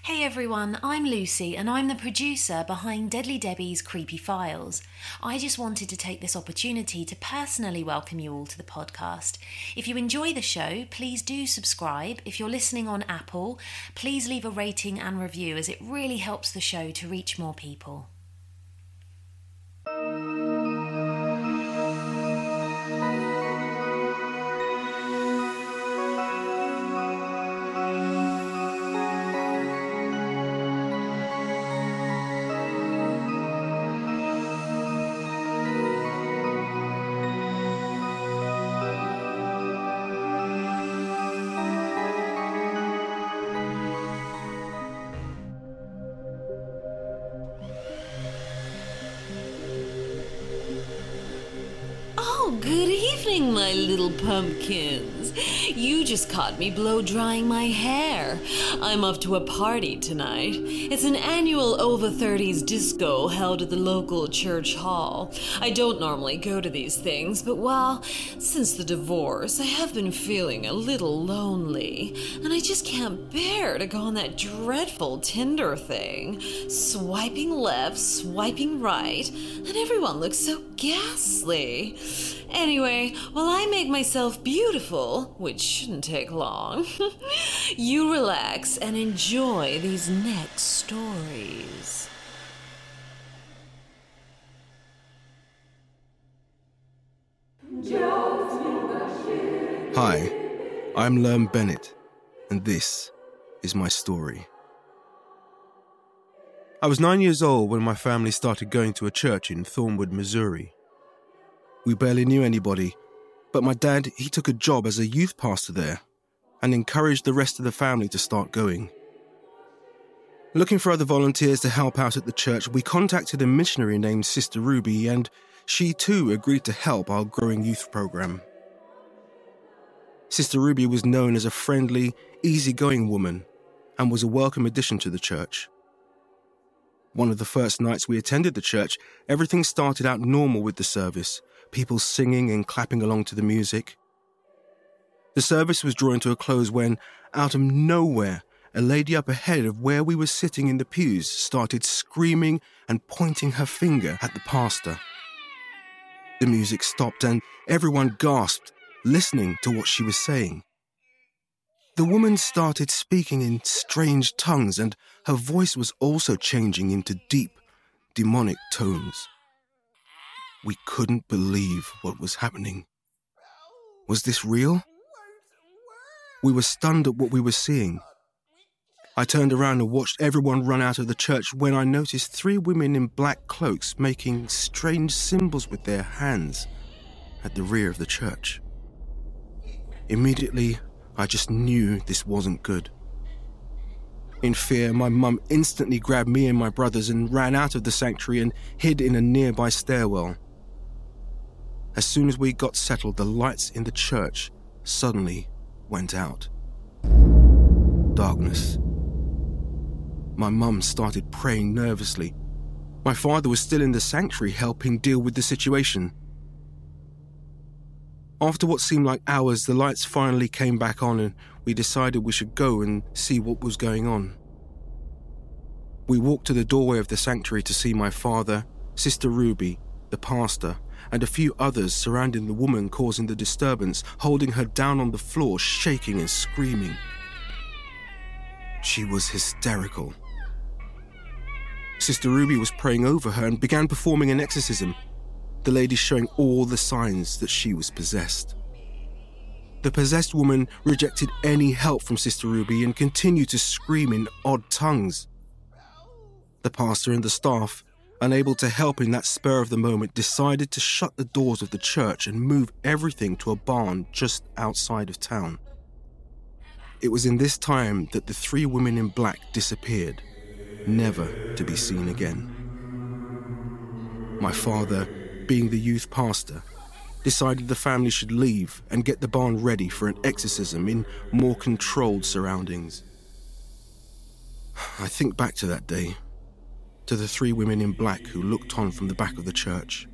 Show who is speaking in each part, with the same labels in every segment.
Speaker 1: Hey everyone, I'm Lucy and I'm the producer behind Deadly Debbie's Creepy Files. I just wanted to take this opportunity to personally welcome you all to the podcast. If you enjoy the show, please do subscribe. If you're listening on Apple, please leave a rating and review as it really helps the show to reach more people.
Speaker 2: Good evening, my little pumpkins. You just caught me blow drying my hair. I'm off to a party tonight. It's an annual over 30s disco held at the local church hall. I don't normally go to these things, but well, since the divorce, I have been feeling a little lonely, and I just can't bear to go on that dreadful Tinder thing. Swiping left, swiping right, and everyone looks so ghastly. Anyway, while I make myself beautiful, which shouldn't take long, you relax and enjoy these next stories.
Speaker 3: Hi, I'm Lerm Bennett, and this is my story. I was nine years old when my family started going to a church in Thornwood, Missouri. We barely knew anybody, but my dad, he took a job as a youth pastor there and encouraged the rest of the family to start going. Looking for other volunteers to help out at the church, we contacted a missionary named Sister Ruby, and she too agreed to help our growing youth program. Sister Ruby was known as a friendly, easygoing woman and was a welcome addition to the church. One of the first nights we attended the church, everything started out normal with the service, people singing and clapping along to the music. The service was drawing to a close when, out of nowhere, a lady up ahead of where we were sitting in the pews started screaming and pointing her finger at the pastor. The music stopped and everyone gasped, listening to what she was saying. The woman started speaking in strange tongues, and her voice was also changing into deep, demonic tones. We couldn't believe what was happening. Was this real? We were stunned at what we were seeing. I turned around and watched everyone run out of the church when I noticed three women in black cloaks making strange symbols with their hands at the rear of the church. Immediately, I just knew this wasn't good. In fear, my mum instantly grabbed me and my brothers and ran out of the sanctuary and hid in a nearby stairwell. As soon as we got settled, the lights in the church suddenly went out. Darkness. My mum started praying nervously. My father was still in the sanctuary helping deal with the situation. After what seemed like hours, the lights finally came back on and we decided we should go and see what was going on. We walked to the doorway of the sanctuary to see my father, Sister Ruby, the pastor, and a few others surrounding the woman causing the disturbance, holding her down on the floor, shaking and screaming. She was hysterical. Sister Ruby was praying over her and began performing an exorcism, the lady showing all the signs that she was possessed. The possessed woman rejected any help from Sister Ruby and continued to scream in odd tongues. The pastor and the staff, unable to help in that spur of the moment, decided to shut the doors of the church and move everything to a barn just outside of town. It was in this time that the three women in black disappeared, never to be seen again. My father, being the youth pastor, decided the family should leave and get the barn ready for an exorcism in more controlled surroundings. I think back to that day, to the three women in black who looked on from the back of the church.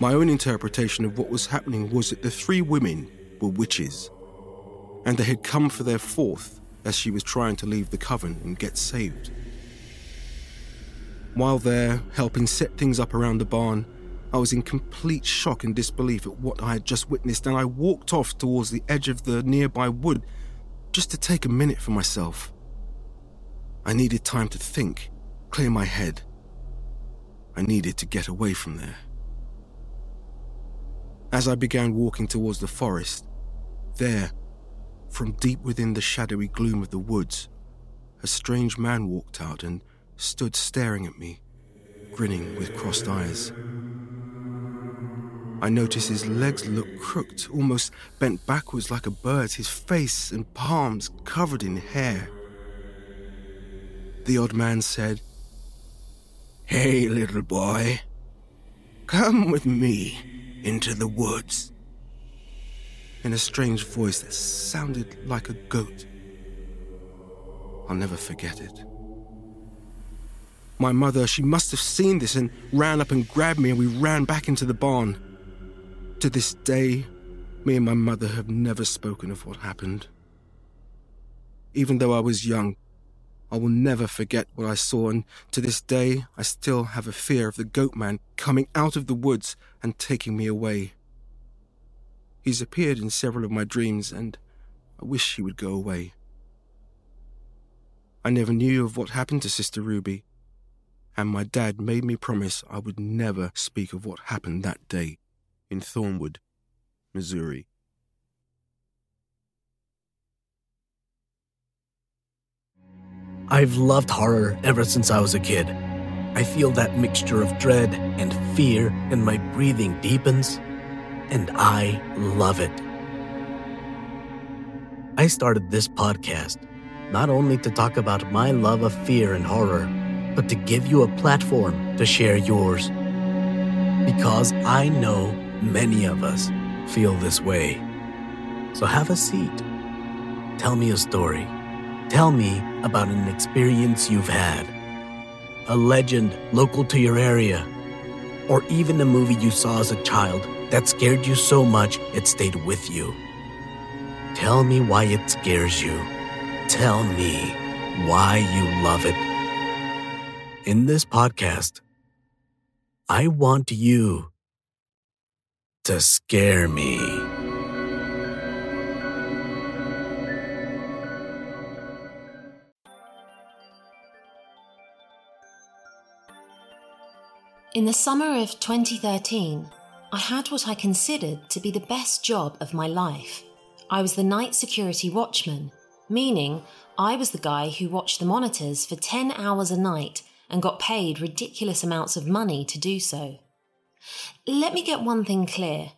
Speaker 3: My own interpretation of what was happening was that the three women were witches, and they had come for their fourth as she was trying to leave the coven and get saved. While there, helping set things up around the barn, I was in complete shock and disbelief at what I had just witnessed, and I walked off towards the edge of the nearby wood just to take a minute for myself. I needed time to think, clear my head. I needed to get away from there. As I began walking towards the forest, there, from deep within the shadowy gloom of the woods, a strange man walked out and stood staring at me, grinning with crossed eyes. I noticed his legs looked crooked, almost bent backwards like a bird's, his face and palms covered in hair. The odd man said, Hey, little boy, come with me into the woods. In a strange voice that sounded like a goat. I'll never forget it. My mother, she must have seen this and ran up and grabbed me, and we ran back into the barn. To this day, me and my mother have never spoken of what happened. Even though I was young, I will never forget what I saw, and to this day, I still have a fear of the goat man coming out of the woods and taking me away. He's appeared in several of my dreams, and I wish he would go away. I never knew of what happened to Sister Ruby, and my dad made me promise I would never speak of what happened that day in Thornwood, Missouri.
Speaker 4: I've loved horror ever since I was a kid. I feel that mixture of dread and fear, and my breathing deepens, and I love it. I started this podcast not only to talk about my love of fear and horror, but to give you a platform to share yours. Because I know many of us feel this way. So have a seat. Tell me a story. Tell me about an experience you've had, a legend local to your area, or even a movie you saw as a child that scared you so much it stayed with you. Tell me why it scares you. Tell me why you love it. In this podcast, I want you to scare me.
Speaker 1: In the summer of 2013, I had what I considered to be the best job of my life. I was the night security watchman, meaning I was the guy who watched the monitors for 10 hours a night and got paid ridiculous amounts of money to do so. Let me get one thing clear.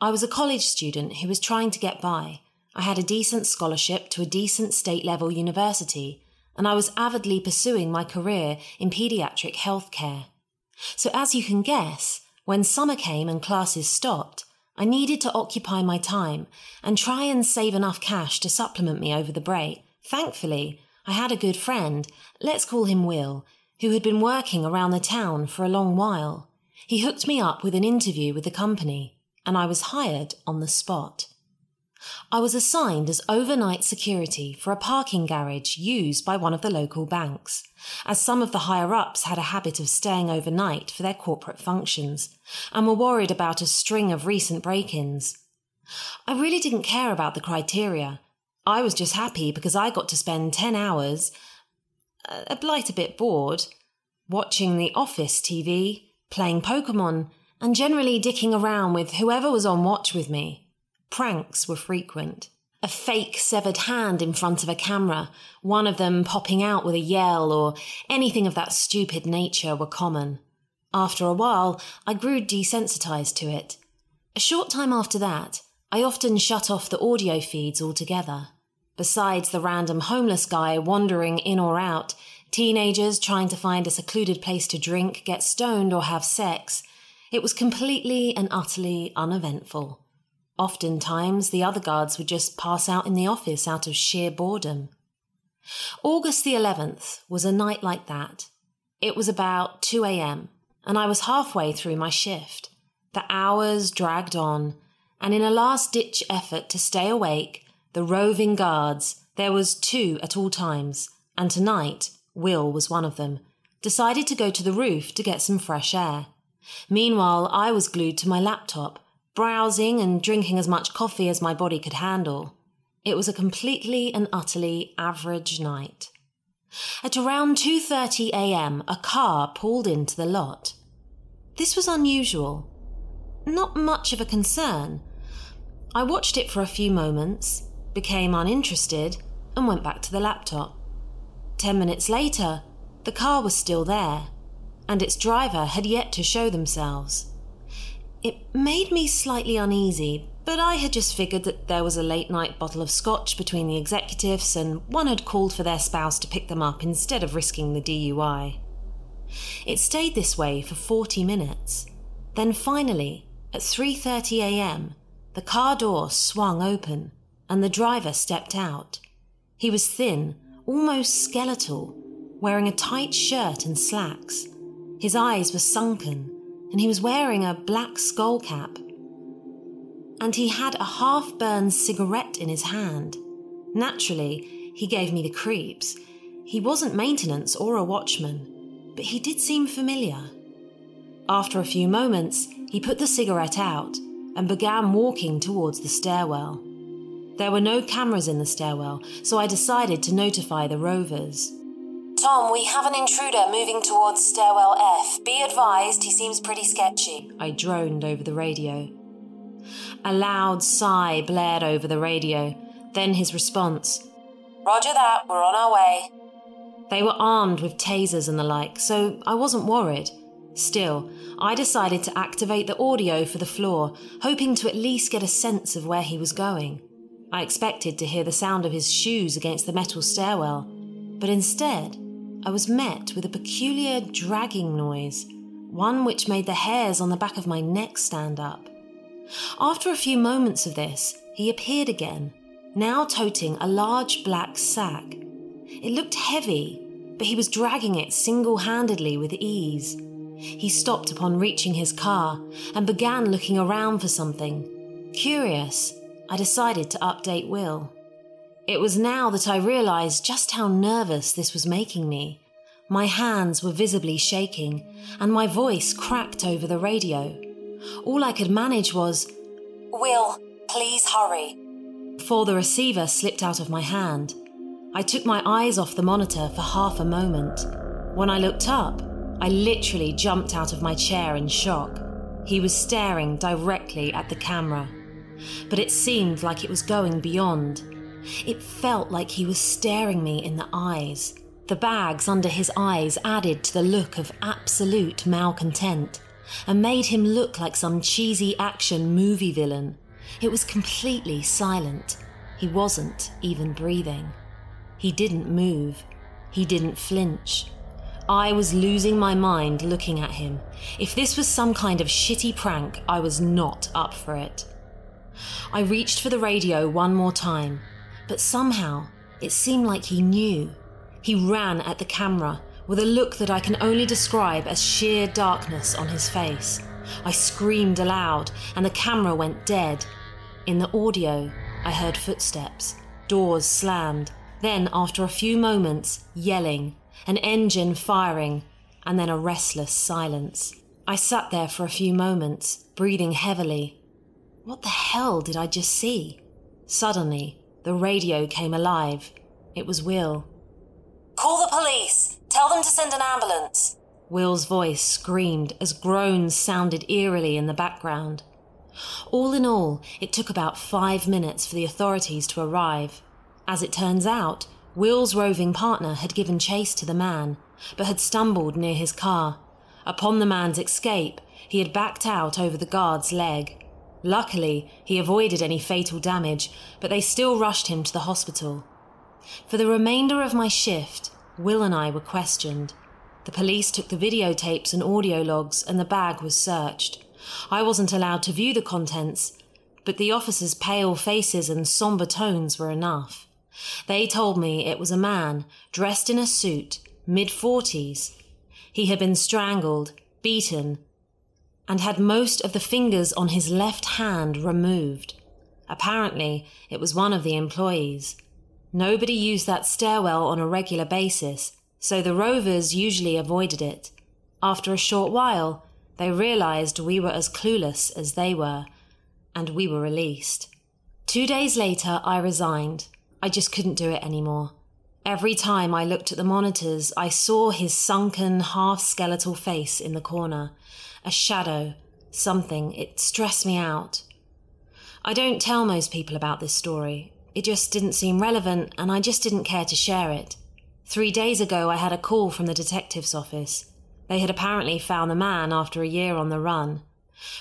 Speaker 1: I was a college student who was trying to get by. I had a decent scholarship to a decent state level university, and I was avidly pursuing my career in paediatric healthcare. So, as you can guess, when summer came and classes stopped, I needed to occupy my time and try and save enough cash to supplement me over the break. Thankfully, I had a good friend, let's call him Will, who had been working around the town for a long while. He hooked me up with an interview with the company, and I was hired on the spot. I was assigned as overnight security for a parking garage used by one of the local banks, as some of the higher ups had a habit of staying overnight for their corporate functions and were worried about a string of recent break ins. I really didn't care about the criteria. I was just happy because I got to spend 10 hours, uh, a blight a bit bored, watching the office TV, playing Pokemon, and generally dicking around with whoever was on watch with me. Pranks were frequent. A fake severed hand in front of a camera, one of them popping out with a yell or anything of that stupid nature were common. After a while, I grew desensitized to it. A short time after that, I often shut off the audio feeds altogether. Besides the random homeless guy wandering in or out, teenagers trying to find a secluded place to drink, get stoned, or have sex, it was completely and utterly uneventful. Oftentimes, the other guards would just pass out in the office out of sheer boredom. August the 11th was a night like that. It was about 2 a.m., and I was halfway through my shift. The hours dragged on, and in a last ditch effort to stay awake, the roving guards, There was two at all times, and tonight, Will was one of them, decided to go to the roof to get some fresh air. Meanwhile, I was glued to my laptop, browsing and drinking as much coffee as my body could handle. It was a completely and utterly average night. At around 2:30 a.m., a car pulled into the lot. This was unusual. Not much of a concern. I watched it for a few moments, became uninterested, and went back to the laptop. Ten minutes later, the car was still there, and its driver had yet to show themselves. It made me slightly uneasy, but I had just figured that there was a late night bottle of scotch between the executives and one had called for their spouse to pick them up instead of risking the DUI. It stayed this way for 40 minutes. Then finally, at 3:30 a.m., the car door swung open and the driver stepped out. He was thin, almost skeletal, wearing a tight shirt and slacks. His eyes were sunken, and he was wearing a black skull cap. And he had a half burned cigarette in his hand. Naturally, he gave me the creeps. He wasn't maintenance or a watchman, but he did seem familiar. After a few moments, he put the cigarette out and began walking towards the stairwell. There were no cameras in the stairwell, so I decided to notify the rovers.
Speaker 5: Tom, we have an intruder moving towards stairwell F. Be advised, he seems pretty sketchy.
Speaker 1: I droned over the radio. A loud sigh blared over the radio, then his response
Speaker 5: Roger that, we're on our way.
Speaker 1: They were armed with tasers and the like, so I wasn't worried. Still, I decided to activate the audio for the floor, hoping to at least get a sense of where he was going. I expected to hear the sound of his shoes against the metal stairwell, but instead, I was met with a peculiar dragging noise, one which made the hairs on the back of my neck stand up. After a few moments of this, he appeared again, now toting a large black sack. It looked heavy, but he was dragging it single handedly with ease. He stopped upon reaching his car and began looking around for something. Curious, I decided to update Will. It was now that I realized just how nervous this was making me. My hands were visibly shaking, and my voice cracked over the radio. All I could manage was,
Speaker 5: Will, please hurry.
Speaker 1: Before the receiver slipped out of my hand. I took my eyes off the monitor for half a moment. When I looked up, I literally jumped out of my chair in shock. He was staring directly at the camera but it seemed like it was going beyond. It felt like he was staring me in the eyes. The bags under his eyes added to the look of absolute malcontent and made him look like some cheesy action movie villain. It was completely silent. He wasn't even breathing. He didn't move. He didn't flinch. I was losing my mind looking at him. If this was some kind of shitty prank, I was not up for it. I reached for the radio one more time, but somehow it seemed like he knew. He ran at the camera with a look that I can only describe as sheer darkness on his face. I screamed aloud, and the camera went dead. In the audio, I heard footsteps, doors slammed, then, after a few moments, yelling, an engine firing, and then a restless silence. I sat there for a few moments, breathing heavily, what the hell did I just see? Suddenly, the radio came alive. It was Will.
Speaker 5: Call the police! Tell them to send an ambulance!
Speaker 1: Will's voice screamed as groans sounded eerily in the background. All in all, it took about five minutes for the authorities to arrive. As it turns out, Will's roving partner had given chase to the man, but had stumbled near his car. Upon the man's escape, he had backed out over the guard's leg. Luckily, he avoided any fatal damage, but they still rushed him to the hospital. For the remainder of my shift, Will and I were questioned. The police took the videotapes and audio logs, and the bag was searched. I wasn't allowed to view the contents, but the officers' pale faces and somber tones were enough. They told me it was a man dressed in a suit, mid forties. He had been strangled, beaten, and had most of the fingers on his left hand removed. Apparently, it was one of the employees. Nobody used that stairwell on a regular basis, so the rovers usually avoided it. After a short while, they realized we were as clueless as they were, and we were released. Two days later, I resigned. I just couldn't do it anymore. Every time I looked at the monitors, I saw his sunken, half skeletal face in the corner. A shadow, something. It stressed me out. I don't tell most people about this story. It just didn't seem relevant, and I just didn't care to share it. Three days ago, I had a call from the detective's office. They had apparently found the man after a year on the run.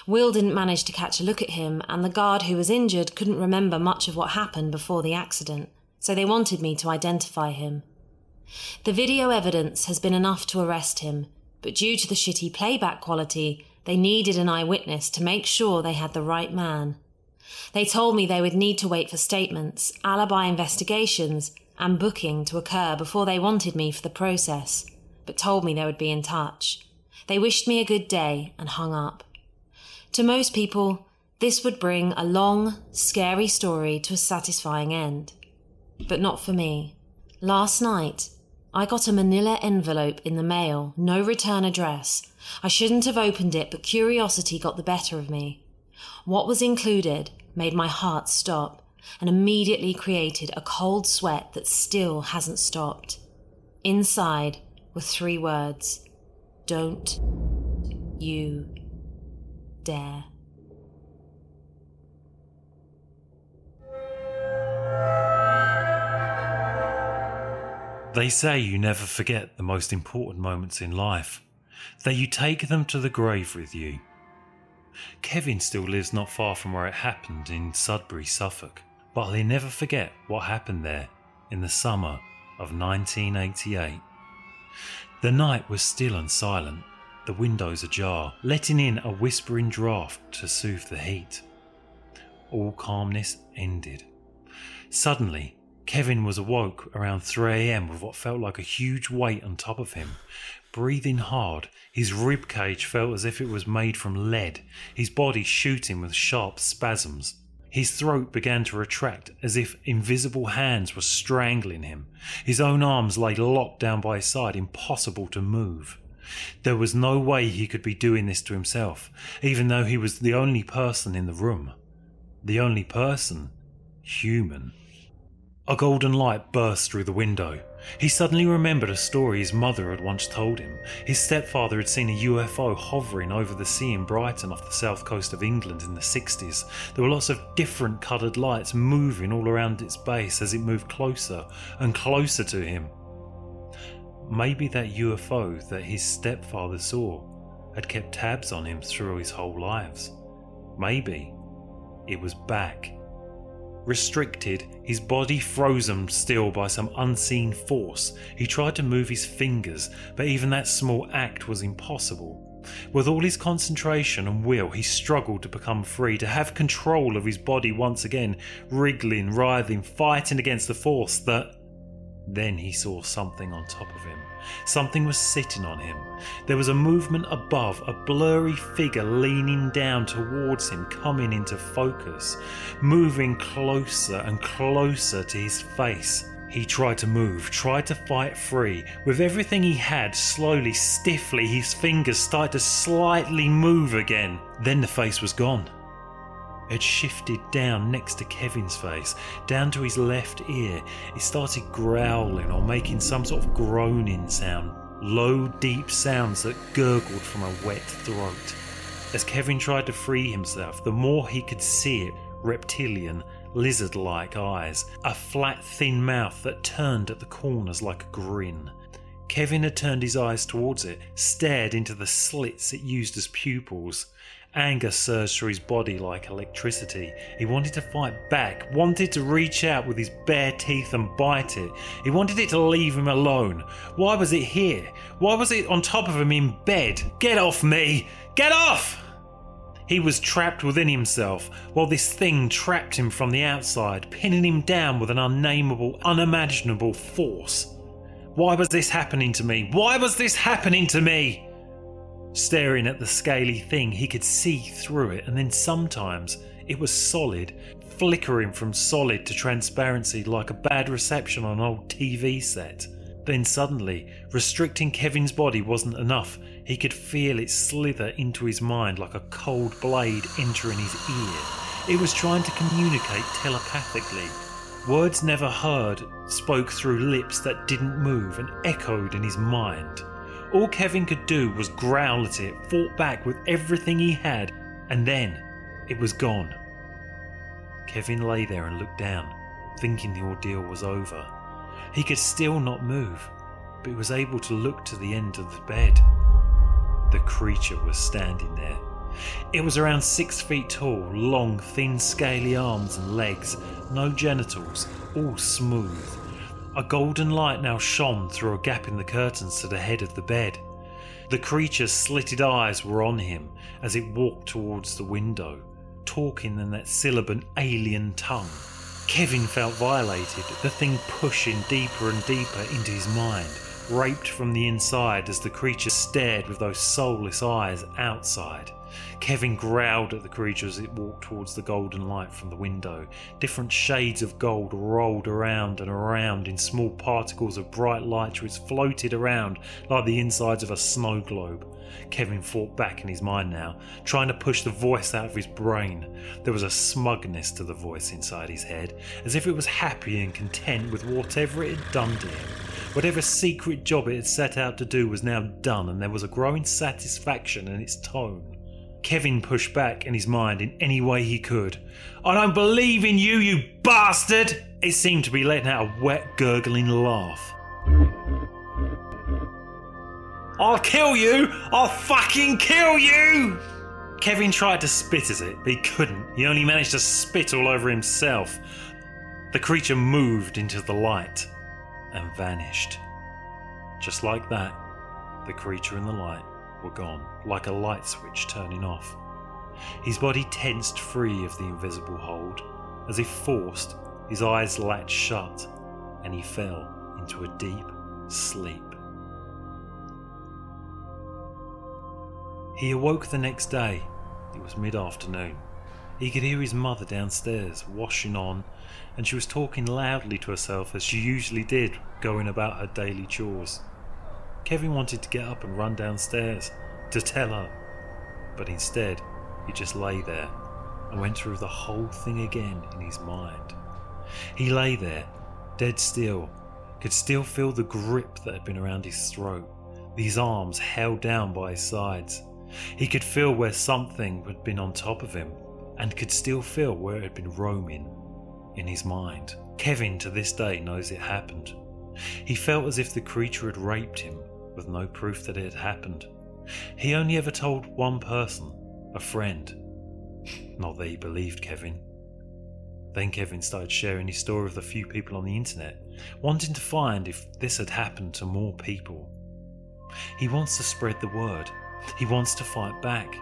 Speaker 1: Will didn't manage to catch a look at him, and the guard who was injured couldn't remember much of what happened before the accident so they wanted me to identify him. The video evidence has been enough to arrest him, but due to the shitty playback quality, they needed an eyewitness to make sure they had the right man. They told me they would need to wait for statements, alibi investigations, and booking to occur before they wanted me for the process, but told me they would be in touch. They wished me a good day and hung up. To most people, this would bring a long, scary story to a satisfying end but not for me. Last night, I got a manila envelope in the mail, no return address. I shouldn't have opened it, but curiosity got the better of me. What was included made my heart stop and immediately created a cold sweat that still hasn't stopped. Inside were three words Don't you dare.
Speaker 6: They say you never forget the most important moments in life, that you take them to the grave with you. Kevin still lives not far from where it happened in Sudbury, Suffolk, but he'll never forget what happened there in the summer of 1988. The night was still and silent, the windows ajar, letting in a whispering draught to soothe the heat. All calmness ended. Suddenly, Kevin was awoke around 3am with what felt like a huge weight on top of him. Breathing hard, his rib cage felt as if it was made from lead, his body shooting with sharp spasms. His throat began to retract as if invisible hands were strangling him. His own arms lay locked down by his side, impossible to move. There was no way he could be doing this to himself, even though he was the only person in the room. The only person human. A golden light burst through the window. He suddenly remembered a story his mother had once told him. His stepfather had seen a UFO hovering over the sea in Brighton off the south coast of England in the 60s. There were lots of different coloured lights moving all around its base as it moved closer and closer to him. Maybe that UFO that his stepfather saw had kept tabs on him through his whole lives. Maybe it was back Restricted, his body frozen still by some unseen force, he tried to move his fingers, but even that small act was impossible. With all his concentration and will, he struggled to become free, to have control of his body once again, wriggling, writhing, fighting against the force that. Then he saw something on top of him. Something was sitting on him. There was a movement above, a blurry figure leaning down towards him, coming into focus, moving closer and closer to his face. He tried to move, tried to fight free. With everything he had, slowly, stiffly, his fingers started to slightly move again. Then the face was gone had shifted down next to Kevin's face, down to his left ear. It started growling or making some sort of groaning sound, low, deep sounds that gurgled from a wet throat. As Kevin tried to free himself, the more he could see it reptilian, lizard like eyes, a flat, thin mouth that turned at the corners like a grin. Kevin had turned his eyes towards it, stared into the slits it used as pupils. Anger surged through his body like electricity. He wanted to fight back, wanted to reach out with his bare teeth and bite it. He wanted it to leave him alone. Why was it here? Why was it on top of him in bed? Get off me! Get off! He was trapped within himself, while this thing trapped him from the outside, pinning him down with an unnameable, unimaginable force. Why was this happening to me? Why was this happening to me? Staring at the scaly thing, he could see through it, and then sometimes it was solid, flickering from solid to transparency like a bad reception on an old TV set. Then suddenly, restricting Kevin's body wasn't enough. He could feel it slither into his mind like a cold blade entering his ear. It was trying to communicate telepathically. Words never heard spoke through lips that didn't move and echoed in his mind. All Kevin could do was growl at it, fought back with everything he had, and then it was gone. Kevin lay there and looked down, thinking the ordeal was over. He could still not move, but he was able to look to the end of the bed. The creature was standing there. It was around six feet tall, long, thin, scaly arms and legs, no genitals, all smooth. A golden light now shone through a gap in the curtains to the head of the bed. The creature's slitted eyes were on him as it walked towards the window, talking in that sibilant alien tongue. Kevin felt violated, the thing pushing deeper and deeper into his mind, raped from the inside as the creature stared with those soulless eyes outside. Kevin growled at the creature as it walked towards the golden light from the window. Different shades of gold rolled around and around in small particles of bright light which floated around like the insides of a snow globe. Kevin fought back in his mind now, trying to push the voice out of his brain. There was a smugness to the voice inside his head, as if it was happy and content with whatever it had done to him. Whatever secret job it had set out to do was now done, and there was a growing satisfaction in its tone. Kevin pushed back in his mind in any way he could. I don't believe in you, you bastard! It seemed to be letting out a wet, gurgling laugh. I'll kill you! I'll fucking kill you! Kevin tried to spit at it, but he couldn't. He only managed to spit all over himself. The creature moved into the light and vanished. Just like that, the creature and the light were gone, like a light switch turning off. His body tensed free of the invisible hold. As if forced, his eyes latched shut, and he fell into a deep sleep. He awoke the next day. It was mid afternoon. He could hear his mother downstairs, washing on, and she was talking loudly to herself as she usually did, going about her daily chores. Kevin wanted to get up and run downstairs to tell her, but instead he just lay there and went through the whole thing again in his mind. He lay there, dead still, could still feel the grip that had been around his throat, these arms held down by his sides. He could feel where something had been on top of him, and could still feel where it had been roaming in his mind. Kevin to this day knows it happened. He felt as if the creature had raped him with no proof that it had happened. He only ever told one person, a friend. Not that he believed Kevin. Then Kevin started sharing his story with a few people on the internet, wanting to find if this had happened to more people. He wants to spread the word. He wants to fight back.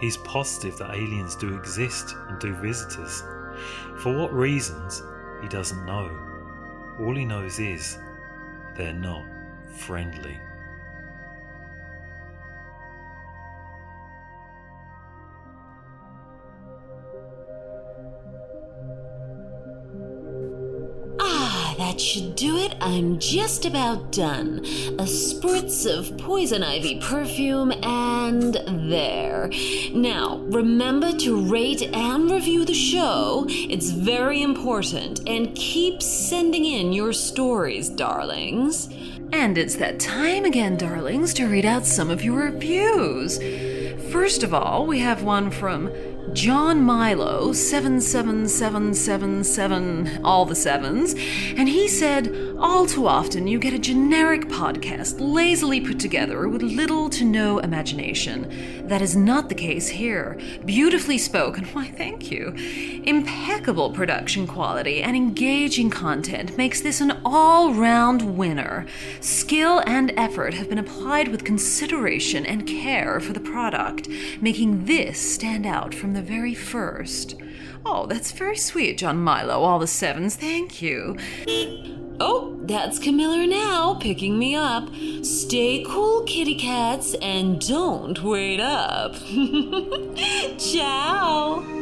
Speaker 6: He's positive that aliens do exist and do visit us. For what reasons, he doesn't know. All he knows is they're not friendly.
Speaker 2: That should do it. I'm just about done. A spritz of poison ivy perfume, and there. Now, remember to rate and review the show. It's very important. And keep sending in your stories, darlings.
Speaker 1: And it's that time again, darlings, to read out some of your reviews. First of all, we have one from John Milo, 77777, all the sevens, and he said, All too often you get a generic podcast lazily put together with little to no imagination. That is not the case here. Beautifully spoken, why thank you. Impeccable production quality and engaging content makes this an all round winner. Skill and effort have been applied with consideration and care for the product, making this stand out from the very first. Oh, that's very sweet, John Milo, all the sevens, thank you.
Speaker 2: Oh, that's Camilla now, picking me up. Stay cool, kitty cats, and don't wait up. Ciao.